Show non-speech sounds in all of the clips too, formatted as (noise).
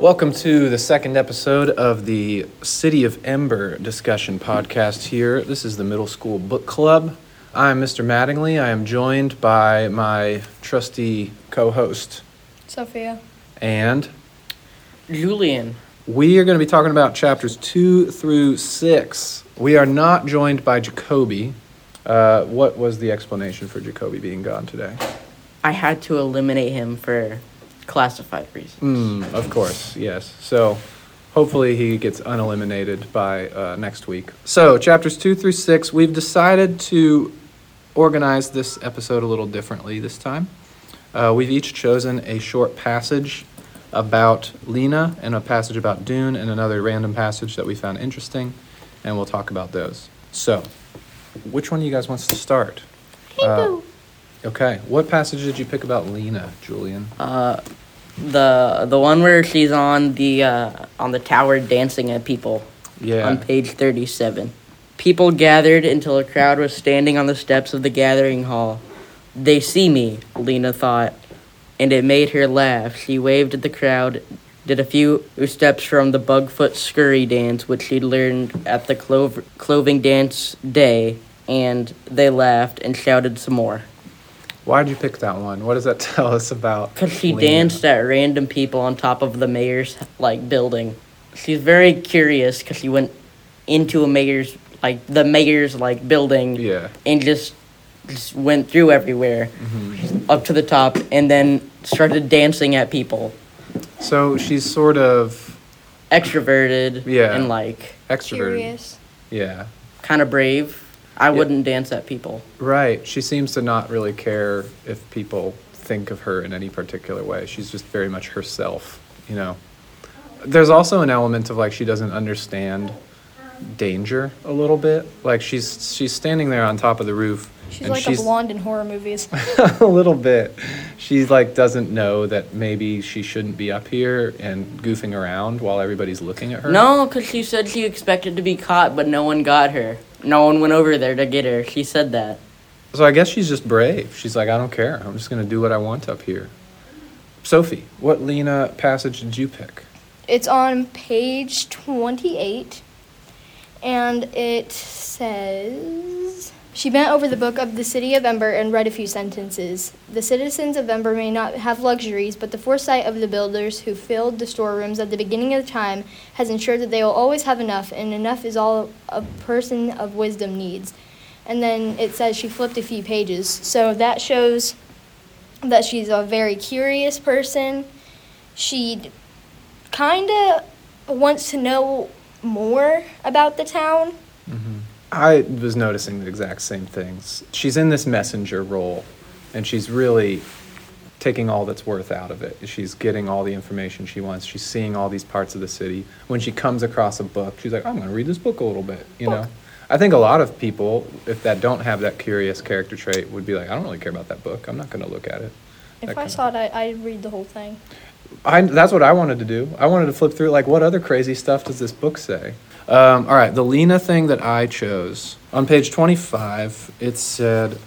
Welcome to the second episode of the City of Ember discussion podcast here. This is the Middle School Book Club. I'm Mr. Mattingly. I am joined by my trusty co host, Sophia. and Julian. we are going to be talking about chapters two through six. We are not joined by Jacoby. Uh, what was the explanation for Jacoby being gone today? I had to eliminate him for classified reasons. Mm, of course, yes. So hopefully he gets uneliminated by uh, next week. So, chapters two through six, we've decided to organize this episode a little differently this time. Uh, we've each chosen a short passage about Lina and a passage about Doon and another random passage that we found interesting, and we'll talk about those. So, which one of you guys wants to start? Uh, okay, what passage did you pick about Lina, Julian? Uh, the the one where she's on the uh, on the tower dancing at people Yeah. on page thirty seven. People gathered until a crowd was standing on the steps of the gathering hall. They see me, Lina thought, and it made her laugh. She waved at the crowd, did a few steps from the bugfoot scurry dance, which she'd learned at the clov- cloving dance day, and they laughed and shouted some more. Why'd you pick that one? What does that (laughs) tell us about? Cause she Lina? danced at random people on top of the mayor's like building. She's very curious because she went into a mayor's like the mayor's like building Yeah. and just just went through everywhere Mm-hmm. up to the top and then started dancing at people. So she's sort of Extroverted Yeah. and like extroverted. Curious. Yeah. kind of brave. I wouldn't dance at people. Right. She seems to not really care if people think of her in any particular way. She's just very much herself, you know. There's also an element of like she doesn't understand danger a little bit. Like she's she's standing there on top of the roof She's and like she's a blonde in horror movies. (laughs) a little bit. She like doesn't know that maybe she shouldn't be up here and goofing around while everybody's looking at her. No, because she said she expected to be caught, but no one got her. No one went over there to get her. She said that. So I guess she's just brave. She's like, I don't care. I'm just going to do what I want up here. Sophie, what Lina passage did you pick? It's on page 28, and it says She bent over the book of the city of Ember and read a few sentences. The citizens of Ember may not have luxuries, but the foresight of the builders who filled the storerooms at the beginning of time has ensured that they will always have enough, and enough is all a person of wisdom needs. And then it says she flipped a few pages. So that shows that she's a very curious person. She kind of wants to know more about the town. Mm-hmm. I was noticing the exact same things. She's in this messenger role, and she's really taking all that's worth out of it. She's getting all the information she wants. She's seeing all these parts of the city. When she comes across a book, she's like, I'm going to read this book a little bit, you know? I think a lot of people, if that don't have that curious character trait, would be like, I don't really care about that book. I'm not going to look at it. If That I saw it, I, I'd read the whole thing. I, that's what I wanted to do. I wanted to flip through, like, what other crazy stuff does this book say? Um, all right, the Lina thing that I chose. On page 25, it said,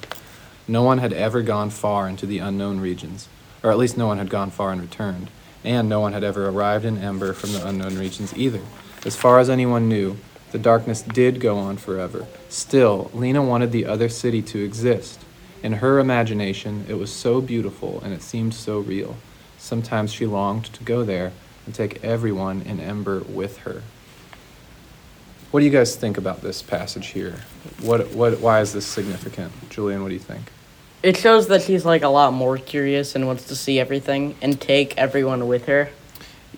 No one had ever gone far into the unknown regions, or at least no one had gone far and returned, and no one had ever arrived in Ember from the unknown regions either. As far as anyone knew, the darkness did go on forever. Still, Lina wanted the other city to exist. In her imagination, it was so beautiful and it seemed so real. Sometimes she longed to go there and take everyone in Ember with her. What do you guys think about this passage here? What, what, why is this significant? Julian, what do you think? It shows that she's like a lot more curious and wants to see everything and take everyone with her.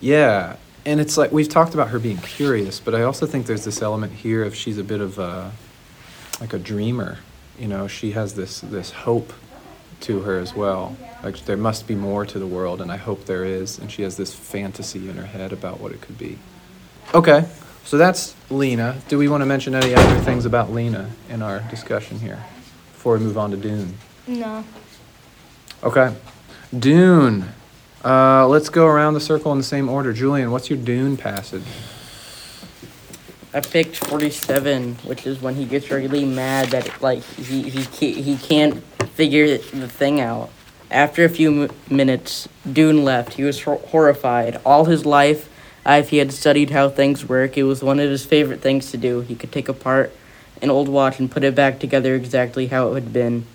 Yeah, and it's like we've talked about her being curious, but I also think there's this element here of she's a bit of a like a dreamer. You know, she has this this hope to her as well. Like there must be more to the world, and I hope there is. And she has this fantasy in her head about what it could be. Okay, so that's Lina. Do we want to mention any other things about Lina in our discussion here before we move on to Doon? No. Okay. Doon. Uh, let's go around the circle in the same order. Julian, what's your Doon passage? I picked 47, which is when he gets really mad that like he he can't, he can't figure the thing out. After a few m- minutes, Doon left. He was hor- horrified. All his life, if he had studied how things work, it was one of his favorite things to do. He could take apart an old watch and put it back together exactly how it had been.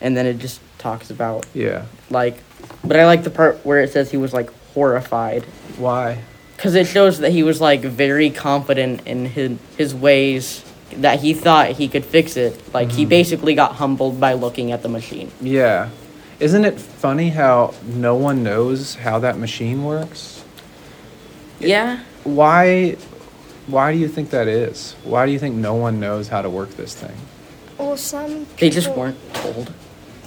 And then it just talks about, Yeah. like, but I like the part where it says he was, like, horrified. Why? Because it shows that he was, like, very confident in his, his ways, that he thought he could fix it. Like, he Mhm. basically got humbled by looking at the machine. Yeah. Isn't it funny how no one knows how that machine works? Yeah. Why why do you think that is? Why do you think no one knows how to work this thing? Well, some They just weren't told.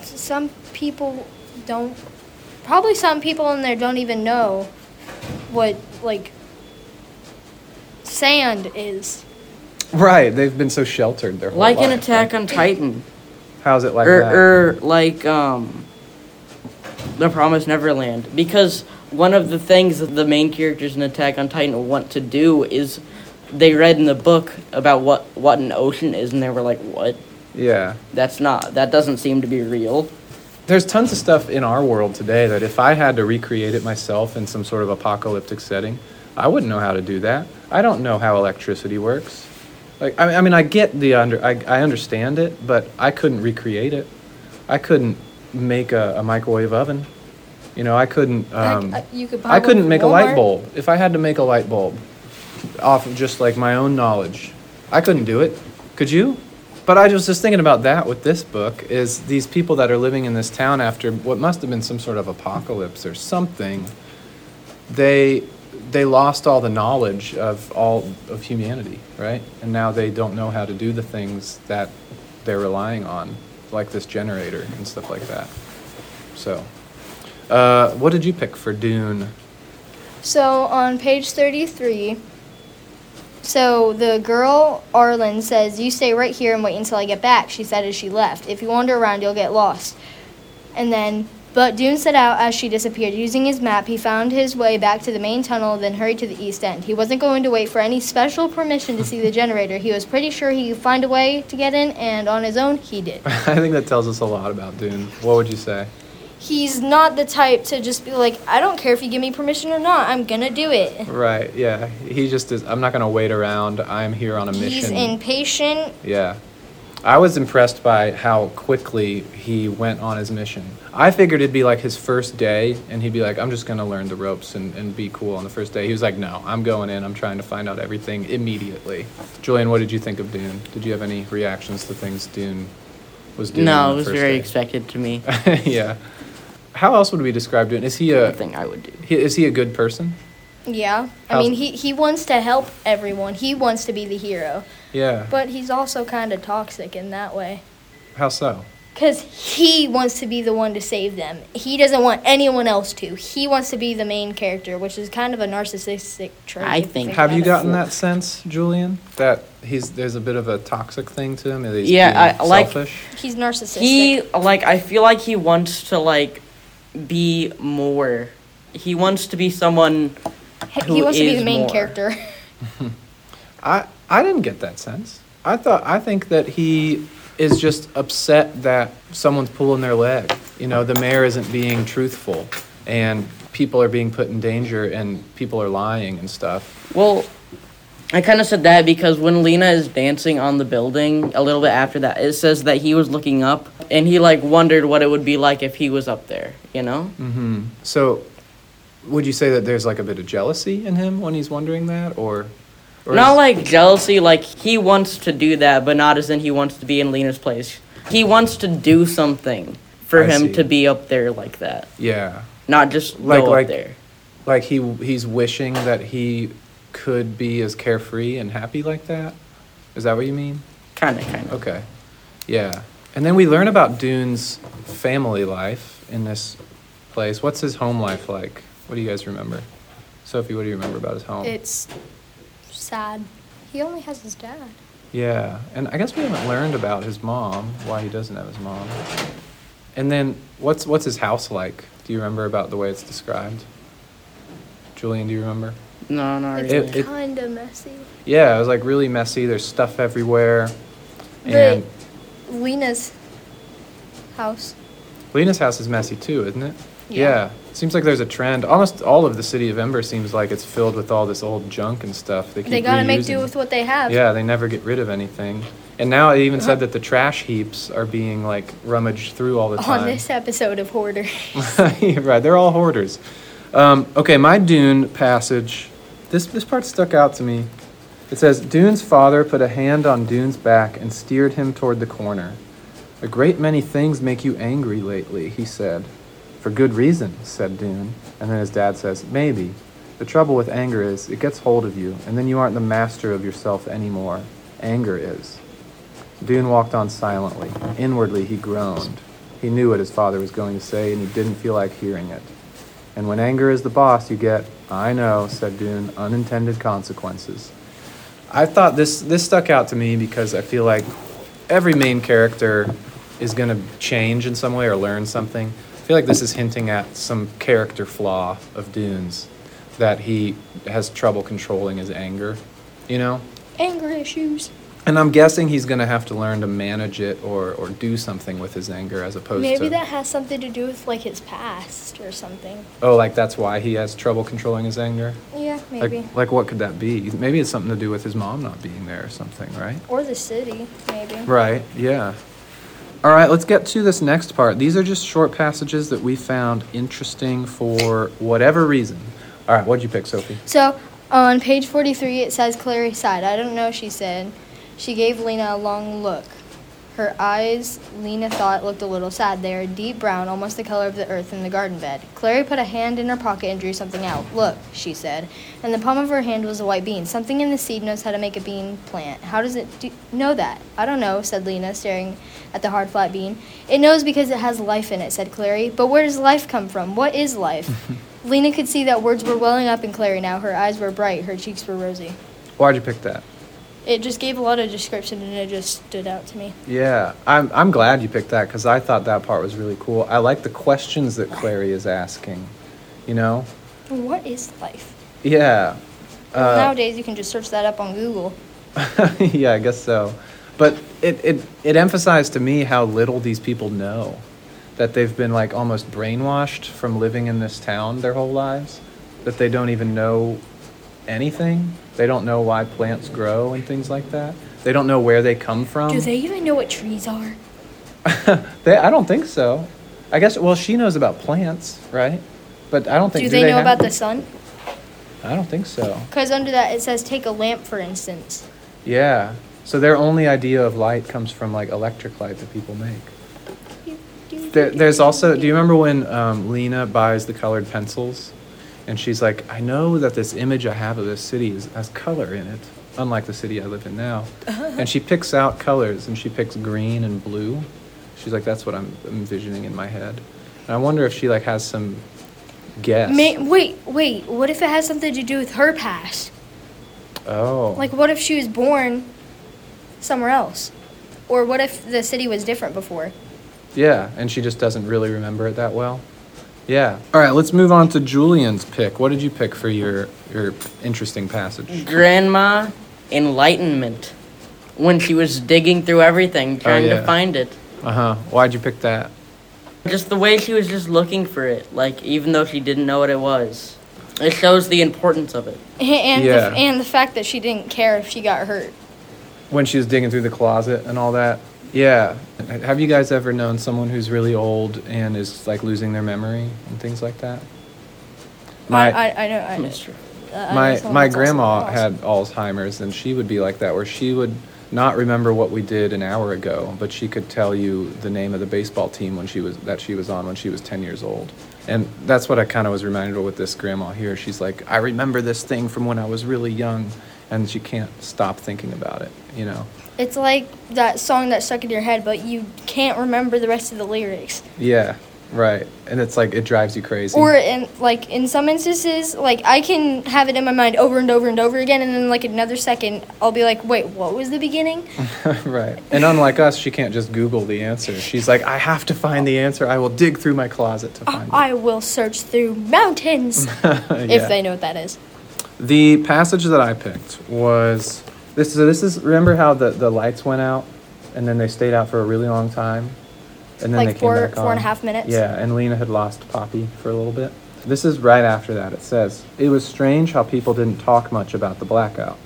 Some people don't. Probably some people in there don't even know what like sand is. Right, they've been so sheltered their whole Like an Attack right? on Titan. How's it like or, that? or like um The Promised Neverland. Because one of the things that the main characters in Attack on Titan want to do is they read in the book about what, what an ocean is and they were like, What? yeah. That's not that doesn't seem to be real. There's tons of stuff in our world today that if I had to recreate it myself in some sort of apocalyptic setting, I wouldn't know how to do that. I don't know how electricity works. Like I mean, I get the under, I, I understand it, but I couldn't recreate it. I couldn't make a, a microwave oven. You know, I couldn't. Um, I, you could buy I one couldn't from make a light Walmart. bulb. If I had to make a light bulb off of just like my own knowledge, I couldn't do it. Could you? But I was just thinking about that with this book is these people that are living in this town after what must have been some sort of apocalypse or something. They they lost all the knowledge of all of humanity, right? And now they don't know how to do the things that they're relying on, like this generator and stuff like that. So, uh, what did you pick for Doon? So on page 33, so the girl, Arlen, says, You stay right here and wait until I get back, she said as she left. If you wander around, you'll get lost. And then, but Doon set out as she disappeared. Using his map, he found his way back to the main tunnel, then hurried to the east end. He wasn't going to wait for any special permission to see the (laughs) generator. He was pretty sure he could find a way to get in, and on his own, he did. (laughs) I think that tells us a lot about Doon. What would you say? He's not the type to just be like, I don't care if you give me permission or not, I'm gonna do it. Right, yeah. He just is. I'm not going to wait around. I'm here on a mission. He's impatient. Yeah. I was impressed by how quickly he went on his mission. I figured it'd be like his first day, and he'd be like, I'm just going to learn the ropes and, and be cool on the first day. He was like, No, I'm going in. I'm trying to find out everything immediately. Julian, what did you think of Doon? Did you have any reactions to things Doon was doing? on no, the it was first very day? expected to me. (laughs) yeah. How else would we describe Doon? Is he a thing I would do. he, is he a good person? Yeah. I How's- mean, he, he wants to help everyone. He wants to be the hero. Yeah. But he's also kind of toxic in that way. How so? Because he wants to be the one to save them. He doesn't want anyone else to. He wants to be the main character, which is kind of a narcissistic trait. I if think- Have you about it. gotten that sense, Julian? That he's there's a bit of a toxic thing to him. That he's Yeah, being I- like- selfish. He's narcissistic. He like I feel like he wants to like be more. He wants to be someone. he who wants to be the main more. character. (laughs) I I didn't get that sense. I thought I think that he is just upset that someone's pulling their leg. You know, the mayor isn't being truthful, and people are being put in danger, and people are lying and stuff. Well, I kind of said that because when Lina is dancing on the building, a little bit after that, it says that he was looking up and he like wondered what it would be like if he was up there. You know? Mm-hmm. So, would you say that there's like a bit of jealousy in him when he's wondering that, or, or Not is- like jealousy, like he wants to do that, but not as in he wants to be in Lina's place. He wants to do something for I him see. to be up there like that, yeah, not just Like- like- there. like he he's wishing that he could be as carefree and happy like that. Is that what you mean? Kind of, kind of. Okay. Yeah. And then we learn about Doon's family life in this place. What's his home life like? What do you guys remember? Sophie, what do you remember about his home? It's sad. He only has his dad. yeah. And I guess we haven't learned about his mom, why he doesn't have his mom. And then what's what's his house like? Do you remember about the way it's described? Julian, do you remember? No, not It's really. It- it- kind of messy. Yeah, it was like really messy. There's stuff everywhere. But And Lina's house. Lina's house is messy too, isn't it? Yeah. Seems like there's a trend. Almost all of the city of Ember seems like it's filled with all this old junk and stuff. They keep They gotta make do reusing. with what they have. Yeah, they never get rid of anything. And now it even Uh-huh. said that the trash heaps are being like rummaged through all the time. On this episode of Hoarder. (laughs) right, they're all hoarders. Um, okay, my Doon passage. This this part stuck out to me. It says Doon's father put a hand on Doon's back and steered him toward the corner. A great many things make you angry lately, he said. For good reason, said Doon. And then his dad says, Maybe. The trouble with anger is it gets hold of you, and then you aren't the master of yourself anymore. Anger is. Doon walked on silently. Inwardly, he groaned. He knew what his father was going to say, and he didn't feel like hearing it. And when anger is the boss, you get, I know, said Doon, unintended consequences. I thought this this stuck out to me because I feel like every main character is going to change in some way or learn something. I feel like this is hinting at some character flaw of Doon's that he has trouble controlling his anger, you know? Anger issues. And I'm guessing he's going to have to learn to manage it or, or do something with his anger as opposed Maybe to Maybe that has something to do with like his past or something. Oh, like that's why he has trouble controlling his anger? Yeah, maybe. Like, like what could that be? Maybe it's something to do with his mom not being there or something, right? or the city, maybe. Right, yeah. All right, let's get to this next part. These are just short passages that we found interesting for whatever reason. All right, what'd you pick, Sophie? So on page 43, it says Clary sighed. I don't know, she said. She gave Lina a long look. Her eyes, Lina thought, looked a little sad. They are deep brown, almost the color of the earth in the garden bed. Clary put a hand in her pocket and drew something out. Look, she said. And the palm of her hand was a white bean. Something in the seed knows how to make a bean plant. How does it do- know that? I don't know, said Lina, staring at the hard, flat bean. It knows because it has life in it, said Clary. But where does life come from? What is life? (laughs) Lina could see that words were welling up in Clary now. Her eyes were bright, her cheeks were rosy. Why'd you pick that? It just gave a lot of description and it just stood out to me. Yeah, I'm, I'm glad you picked that because I thought that part was really cool. I like the questions that Clary is asking, you know? What is life? Yeah. Well, Uh, nowadays you can just search that up on Google. (laughs) yeah, I guess so. But it, it, it emphasized to me how little these people know. That they've been like almost brainwashed from living in this town their whole lives. That they don't even know anything. They don't know why plants grow and things like that. They don't know where they come from. Do they even know what trees are? (laughs) They, I don't think so. I guess, well, she knows about plants, right? But I don't think Do they know have- about the sun? I don't think so. Because under that it says take a lamp, for instance. Yeah. So their only idea of light comes from like electric light that people make. There, there's also, do you remember when um, Lina buys the colored pencils? And she's like, I know that this image I have of this city is, has color in it, unlike the city I live in now. Uh-huh. And she picks out colors and she picks green and blue. She's like, that's what I'm envisioning in my head. And I wonder if she like has some guess. May- wait, wait. What if it has something to do with her past? oh. Like, what if she was born somewhere else? Or what if the city was different before? Yeah, and she just doesn't really remember it that well. Yeah. All right, let's move on to Julian's pick. What did you pick for your your interesting passage? Grandma enlightenment. When she was digging through everything, trying yeah. to find it. Uh huh. Why'd you pick that? Just the way she was just looking for it, like even though she didn't know what it was. It shows the importance of it. (laughs) And Yeah. the, and the fact that she didn't care if she got hurt. When she was digging through the closet and all that. Yeah. Have you guys ever known someone who's really old and is like losing their memory and things like that? My I, I, I know. I know. Mr. Uh, I know my my grandma lost. had Alzheimer's and she would be like that where she would not remember what we did an hour ago, but she could tell you the name of the baseball team when she was that she was on when she was 10 years old. And that's what I kind of was reminded of with this grandma here. She's like, "I remember this thing from when I was really young." And she can't stop thinking about it, you know. It's like that song that stuck in your head, but you can't remember the rest of the lyrics. Yeah, right. And it's like it drives you crazy. Or in like in some instances, like I can have it in my mind over and over and over again, and then like another second, I'll be like, "Wait, what was the beginning?" (laughs) right. And unlike us, she can't just Google the answer. She's like, "I have to find the answer. I will dig through my closet to find it." I will search through mountains (laughs) Yeah. if they know what that is. The passage that I picked was this. So this is remember how the the lights went out, and then they stayed out for a really long time. And then Like they came back four and a on. half minutes? Yeah, and Lina had lost Poppy for a little bit. This is right after that. It says, It was strange how people didn't talk much about the blackout.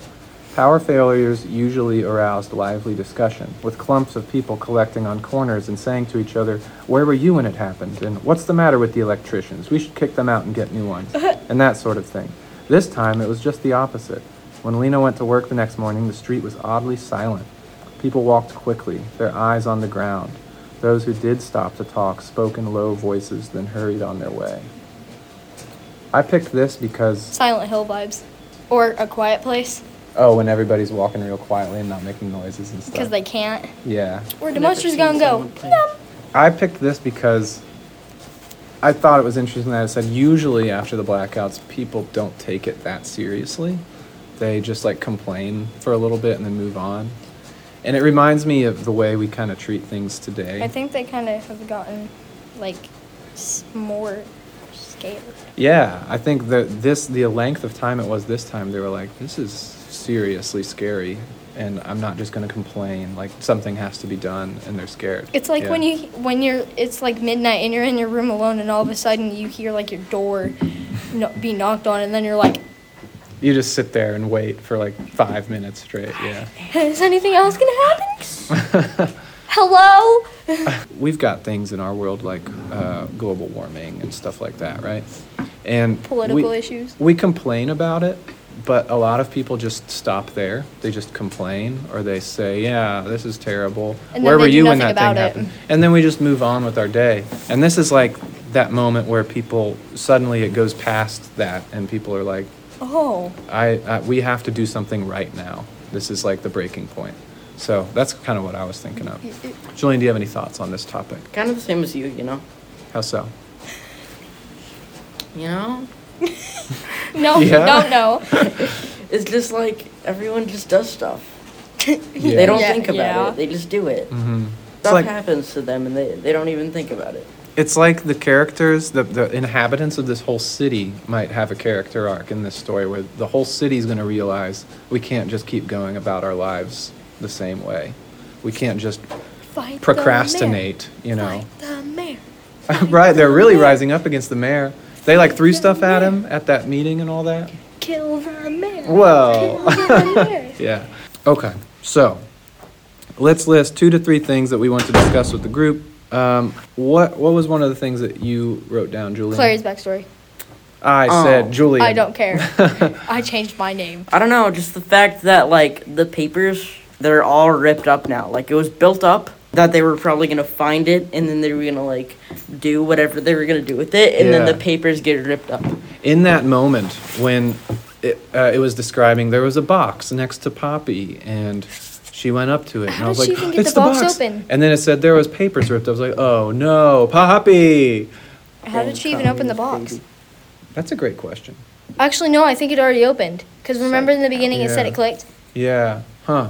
Power failures usually aroused lively discussion, with clumps of people collecting on corners and saying to each other, Where were you when it happened? And what's the matter with the electricians? We should kick them out and get new ones. (laughs) and that sort of thing. This time it was just the opposite. When Lina went to work the next morning, the street was oddly silent. People walked quickly, their eyes on the ground. Those who did stop to talk spoke in low voices, then hurried on their way. I picked this because, Silent Hill vibes. Or A Quiet Place, oh, when everybody's walking real quietly and not making noises and stuff. because they can't. Yeah. Where the monster's gonna go. Yum. I picked this because I thought it was interesting that it said usually after the blackouts, people don't take it that seriously. They just like complain for a little bit and then move on. And it reminds me of the way we kind of treat things today. I think they kind of have gotten, like, s- more scared. Yeah, I think that this the length of time it was this time they were like this is seriously scary and I'm not just going to complain like something has to be done and they're scared. It's like Yeah. when you when you're it's like midnight and you're in your room alone and all of a sudden you hear like your door no, be knocked on and then you're like, you just sit there and wait for like 5 minutes straight, yeah. is anything else gonna happen? (laughs) Hello? (laughs) We've got things in our world like uh, global warming and stuff like that, right? And Political we, issues. We complain about it, but a lot of people just stop there. They just complain or they say, "Yeah, this is terrible." Where were you when that thing it. happened? And then we just move on with our day. And this is like that moment where people suddenly it goes past that and people are like, Oh. I, I we have to do something right now. This is like the breaking point. So that's kind of what I was thinking of. Julian, do you have any thoughts on this topic? Kind of the same as you, you know. How so? You know, (laughs) No, Yeah. don't know. (laughs) it's just like everyone just does stuff. (laughs) Yeah. They don't Yeah, think about yeah. it. They just do it. Mm-hmm. Stuff like happens to them, and they, they don't even think about it. It's like the characters, the the inhabitants of this whole city might have a character arc in this story where the whole city's going to realize we can't just keep going about our lives the same way. We can't just Fight procrastinate, you know. Fight the mayor. (laughs) right? They're really rising up against the mayor. They like threw stuff at him at that meeting and all that. Kill the mayor. Well, the mayor. (laughs) yeah. Okay, so let's list two to three things that we want to discuss with the group. Um, what what was one of the things that you wrote down, Julian? Clary's backstory. I Oh. said Julian. I don't care. (laughs) I changed my name. I don't know, just the fact that like the papers they're all ripped up now. Like it was built up that they were probably gonna find it and then they were gonna like do whatever they were gonna do with it and then Yeah. the papers get ripped up. In that moment when it, uh, it was describing, there was a box next to Poppy, and she went up to it, and How I was did she like, even get "It's the box open?" And then it said there was papers ripped. I was like, "Oh no, Poppy!" How did she even open the box? That's a great question. Actually, no. I think it already opened. Because remember in the beginning it said Yeah. it clicked. Yeah. Huh.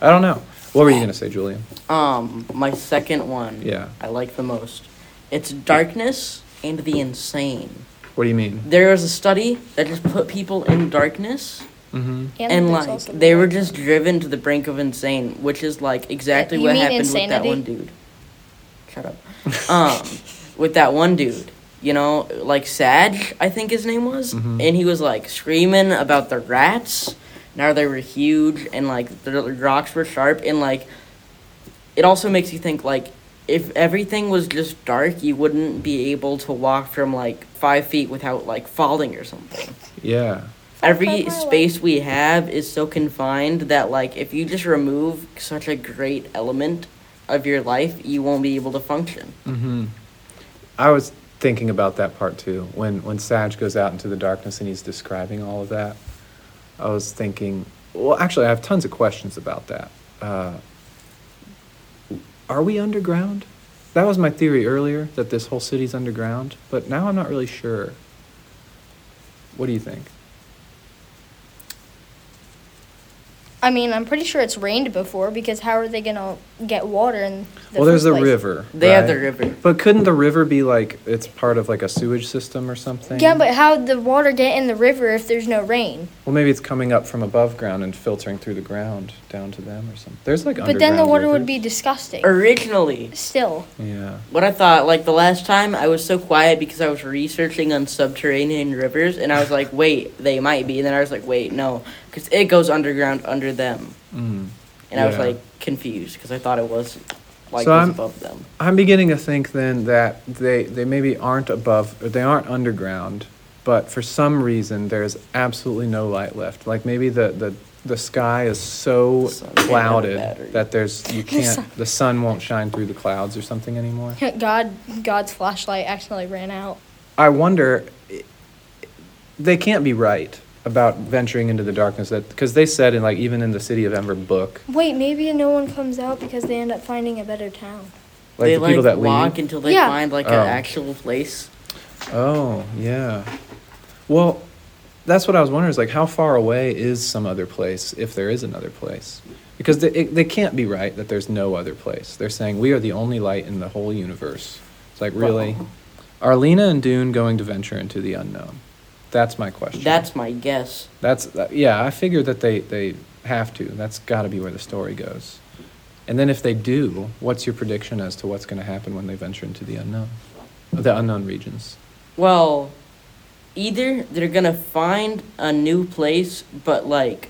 I don't know. What were you gonna say, Julian? Um, my second one Yeah. I like the most. It's darkness and the insane. What do you mean? There was a study that just put people in darkness Mm-hmm. and, there's like they the were dark just driven to the brink of insane, which is like exactly You what happened insanity? with that one dude. Shut up. um, (laughs) with that one dude, you know, like Sadge, I think his name was, Mhm. and he was like screaming about the rats. Now they were huge and like the rocks were sharp and like it also makes you think like if everything was just dark, you wouldn't be able to walk from like five feet without like falling or something Yeah. Every space we have is so confined that like if you just remove such a great element of your life you won't be able to function Mm-hmm. I was thinking about that part too. When when Sadge goes out into the darkness and he's describing all of that, I was thinking. Well, actually, I have tons of questions about that. Uh, are we underground? That was my theory earlier that this whole city's underground, but now I'm not really sure. What do you think? I mean, I'm pretty sure it's rained before because how are they gonna get water in the well, there's first the place. river. They have the river. But couldn't the river be like it's part of like a sewage system or something? Yeah, but how'd the water get in the river if there's no rain? well, maybe it's coming up from above ground and filtering through the ground down to them or something. There's like But then the underground water would be disgusting. Originally, Still. Yeah. what I thought, like the last time, I was so quiet because I was researching on subterranean rivers, and I was like, wait, they might be. And then I was like, wait, no, because it goes underground under them. Mm. And I was Yeah. like confused because I thought it was like So was I'm- above them. I'm beginning to think then that they they maybe aren't above or they aren't underground, but for some reason there's absolutely no light left. Like maybe the the the sky is so Sun can't have a clouded that there's you sun. can't the sun won't shine through the clouds or something anymore. God, God's flashlight accidentally ran out. I wonder i- they can't be right about venturing into the darkness that because they said in like even in the city of Ember book Wait, maybe no one comes out because they end up finding a better town. like they the like people that walk leave. until they Yeah. find like Oh. an actual place. Oh, yeah. Well, that's what I was wondering is like how far away is some other place if there is another place? Because they, it, they can't be right that there's no other place. They're saying we are the only light in the whole universe. It's like, really? Are Lina and Doon going to venture into the unknown? That's my question. That's my guess. That's uh, yeah. I figure that they they have to. That's got to be where the story goes. And then if they do, what's your prediction as to what's going to happen when they venture into the unknown, the unknown regions? Well, either they're gonna find a new place, but like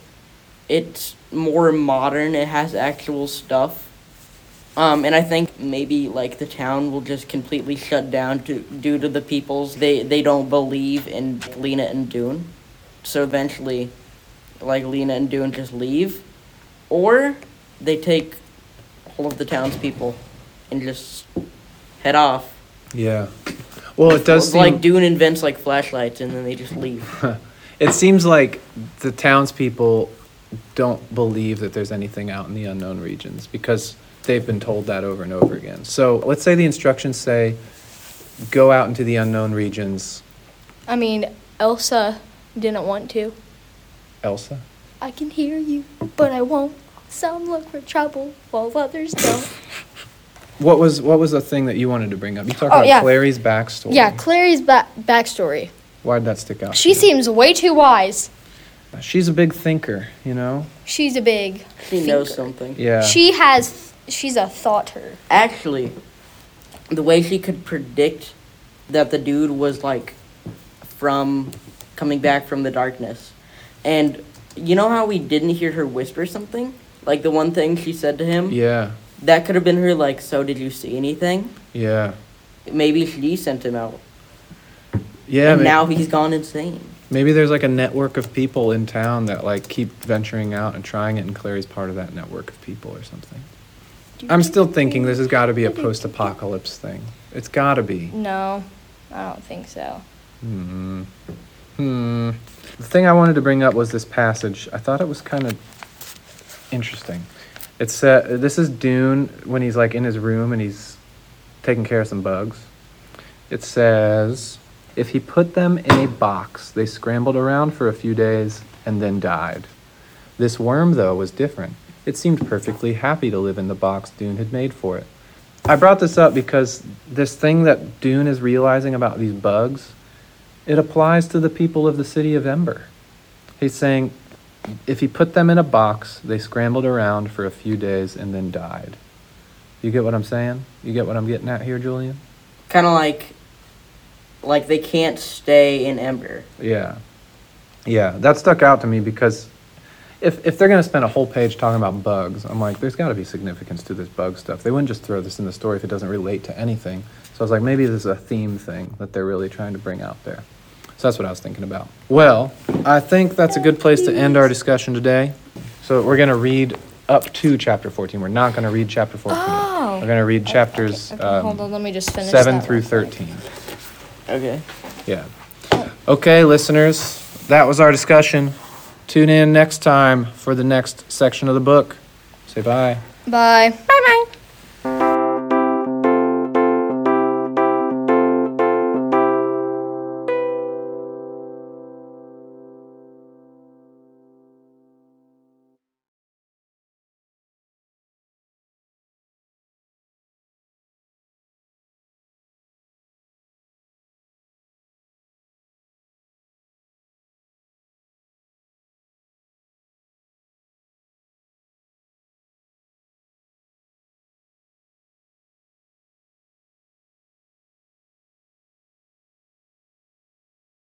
it's more modern. It has actual stuff. Um, and I think maybe like the town will just completely shut down to, due to the people's they they don't believe in Lina and Doon, so eventually, like Lina and Doon just leave, or they take all of the townspeople and just head off. Yeah. Well, it does seem like Doon invents like flashlights and then they just leave. (laughs) It seems like the townspeople don't believe that there's anything out in the unknown regions because they've been told that over and over again. So let's say the instructions say, go out into the unknown regions. I mean, Elsa didn't want to. Elsa? I can hear you, but I won't. Some look for trouble, while others don't. (laughs) What was what was the thing that you wanted to bring up? You talked Oh, about yeah. Clary's backstory. yeah, Clary's ba- backstory. Why did that stick out? She seems way too wise. She's a big thinker, you know. She's a big. She knows something. Yeah. She has. She's a thoughter. Actually, the way she could predict that the dude was like from coming back from the darkness. And you know how we didn't hear her whisper something? Like the one thing she said to him? yeah. That could have been her like, "So did you see anything?" Yeah. Maybe she sent him out. Yeah. and may- now he's gone insane. Maybe there's like a network of people in town that like keep venturing out and trying it, and Clary's part of that network of people or something. I'm still thinking this has got to be a post-apocalypse thing. It's got to be. No, I don't think so. Hmm. Hmm. The thing I wanted to bring up was this passage. I thought it was kind of interesting. It's uh, this is Doon when he's like in his room and he's taking care of some bugs. It says, if he put them in a box, they scrambled around for a few days and then died. This worm, though, was different. It seemed perfectly happy to live in the box Doon had made for it. I brought this up because this thing that Doon is realizing about these bugs, it applies to the people of the city of Ember. He's saying if he put them in a box, they scrambled around for a few days and then died. You get what I'm saying? You get what I'm getting at here, Julian? Kind of like, like they can't stay in Ember. Yeah. Yeah, that stuck out to me because if, if they're going to spend a whole page talking about bugs, I'm like, there's got to be significance to this bug stuff. They wouldn't just throw this in the story if it doesn't relate to anything. So I was like, maybe this is a theme thing that they're really trying to bring out there. So that's what I was thinking about. Well, I think that's a good place to end our discussion today. So we're going to read up to chapter 14. We're not going to read chapter 14. Oh. We're going to read chapters Okay, hold on, um, let me just finish 7 through real quick. 13. Okay. Yeah. Okay, listeners, that was our discussion. Tune in next time for the next section of the book. Say bye. Bye.